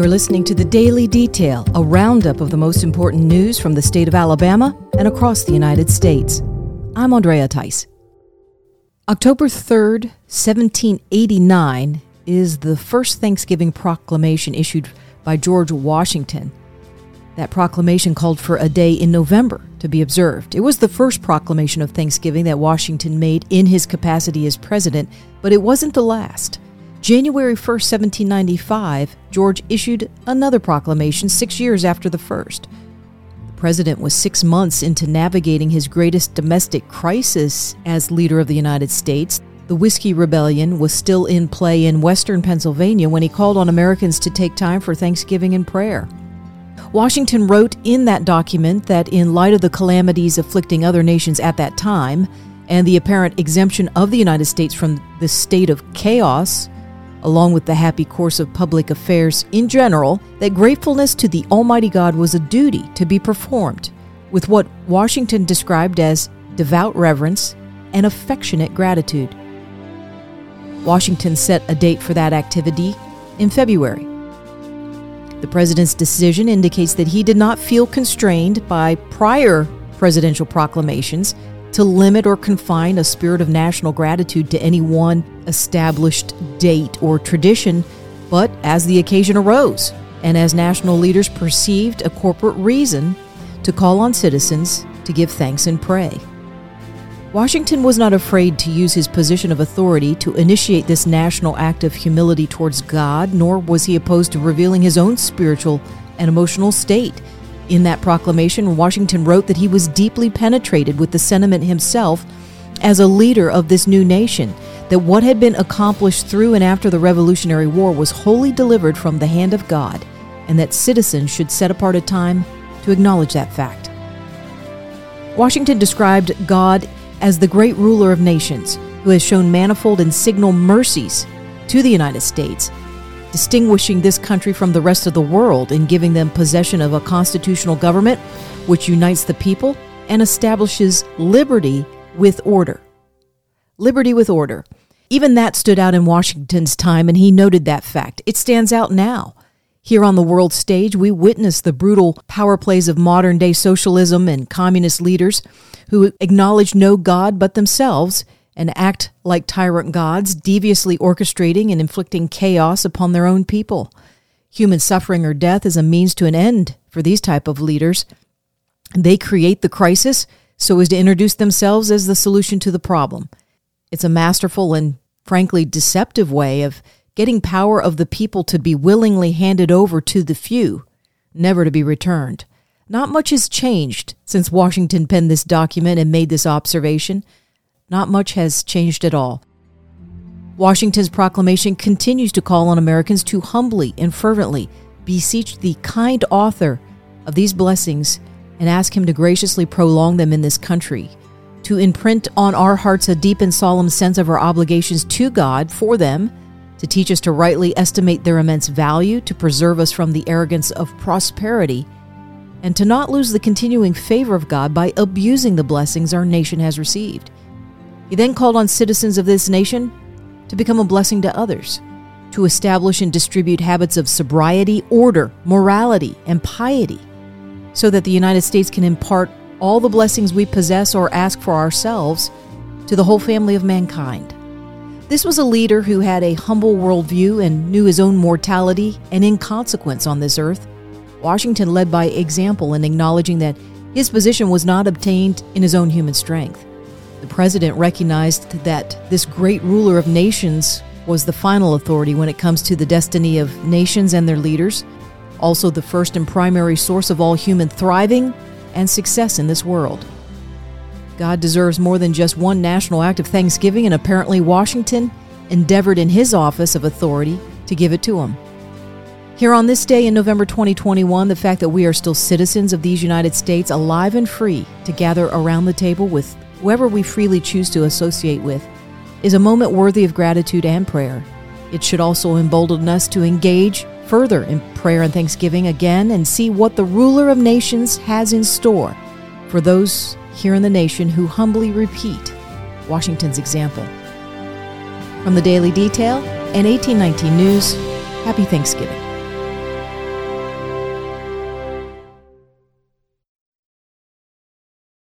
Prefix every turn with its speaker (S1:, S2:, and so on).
S1: You're listening to the Daily Detail, a roundup of the most important news from the state of Alabama and across the United States. I'm Andrea Tice. October 3rd, 1789, is the first Thanksgiving proclamation issued by George Washington. That proclamation called for a day in November to be observed. It was the first proclamation of Thanksgiving that Washington made in his capacity as president, but it wasn't the last. January 1, 1795, George issued another proclamation six years after the first. The president was six months into navigating his greatest domestic crisis as leader of the United States. The Whiskey Rebellion was still in play in western Pennsylvania when he called on Americans to take time for Thanksgiving and prayer. Washington wrote in that document that, in light of the calamities afflicting other nations at that time and the apparent exemption of the United States from the state of chaos, along with the happy course of public affairs in general, that gratefulness to the Almighty God was a duty to be performed with what Washington described as devout reverence and affectionate gratitude. Washington set a date for that activity in February. The president's decision indicates that he did not feel constrained by prior presidential proclamations to limit or confine a spirit of national gratitude to any one established date or tradition, but as the occasion arose, and as national leaders perceived a corporate reason to call on citizens to give thanks and pray. Washington was not afraid to use his position of authority to initiate this national act of humility towards God, nor was he opposed to revealing his own spiritual and emotional state in that proclamation, Washington wrote that he was deeply penetrated with the sentiment himself as a leader of this new nation, that what had been accomplished through and after the Revolutionary War was wholly delivered from the hand of God, and that citizens should set apart a time to acknowledge that fact. Washington described God as the great ruler of nations who has shown manifold and signal mercies to the United States distinguishing this country from the rest of the world in giving them possession of a constitutional government which unites the people and establishes liberty with order. Liberty with order. Even that stood out in Washington's time, and he noted that fact. It stands out now. Here on the world stage, we witness the brutal power plays of modern day socialism and communist leaders who acknowledge no God but themselves and act like tyrant gods, deviously orchestrating and inflicting chaos upon their own people. Human suffering or death is a means to an end for these type of leaders. They create the crisis so as to introduce themselves as the solution to the problem. It's a masterful and frankly deceptive way of getting power of the people to be willingly handed over to the few, never to be returned. Not much has changed since Washington penned this document and made this observation not much has changed at all. Washington's proclamation continues to call on Americans to humbly and fervently beseech the kind author of these blessings and ask him to graciously prolong them in this country, to imprint on our hearts a deep and solemn sense of our obligations to God for them, to teach us to rightly estimate their immense value, to preserve us from the arrogance of prosperity, and to not lose the continuing favor of God by abusing the blessings our nation has received. He then called on citizens of this nation to become a blessing to others, to establish and distribute habits of sobriety, order, morality, and piety, so that the United States can impart all the blessings we possess or ask for ourselves to the whole family of mankind. This was a leader who had a humble worldview and knew his own mortality and inconsequence on this earth. Washington led by example in acknowledging that his position was not obtained in his own human strength. The president recognized that this great ruler of nations was the final authority when it comes to the destiny of nations and their leaders, also the first and primary source of all human thriving and success in this world. God deserves more than just one national act of thanksgiving, and apparently Washington endeavored in his office of authority to give it to him. Here on this day in November 2021, the fact that we are still citizens of these United States, alive and free to gather around the table with whoever we freely choose to associate with, is a moment worthy of gratitude and prayer. It should also embolden us to engage further in prayer and thanksgiving again and see what the ruler of nations has in store for those here in the nation who humbly repeat Washington's example. From the Daily Detail and 1819 News, happy Thanksgiving.